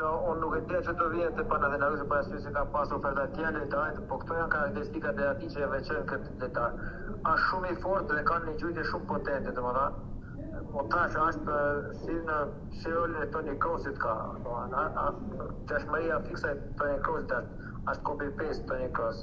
Unë nuk e dija që do vinte te Panathinaikosi për arsye se ka pas oferta të tjera lojtarit, po këto janë karakteristikat e atij që e veçojnë këtë lojtar. Asht shumë i fortë dhe ka një gjujtje shumë potente, domethënë u thash asht si në rolin e Toni Krosit ka, domethënë është ngjashmëria fikse e Toni Krosit, asht copy paste Toni Kros.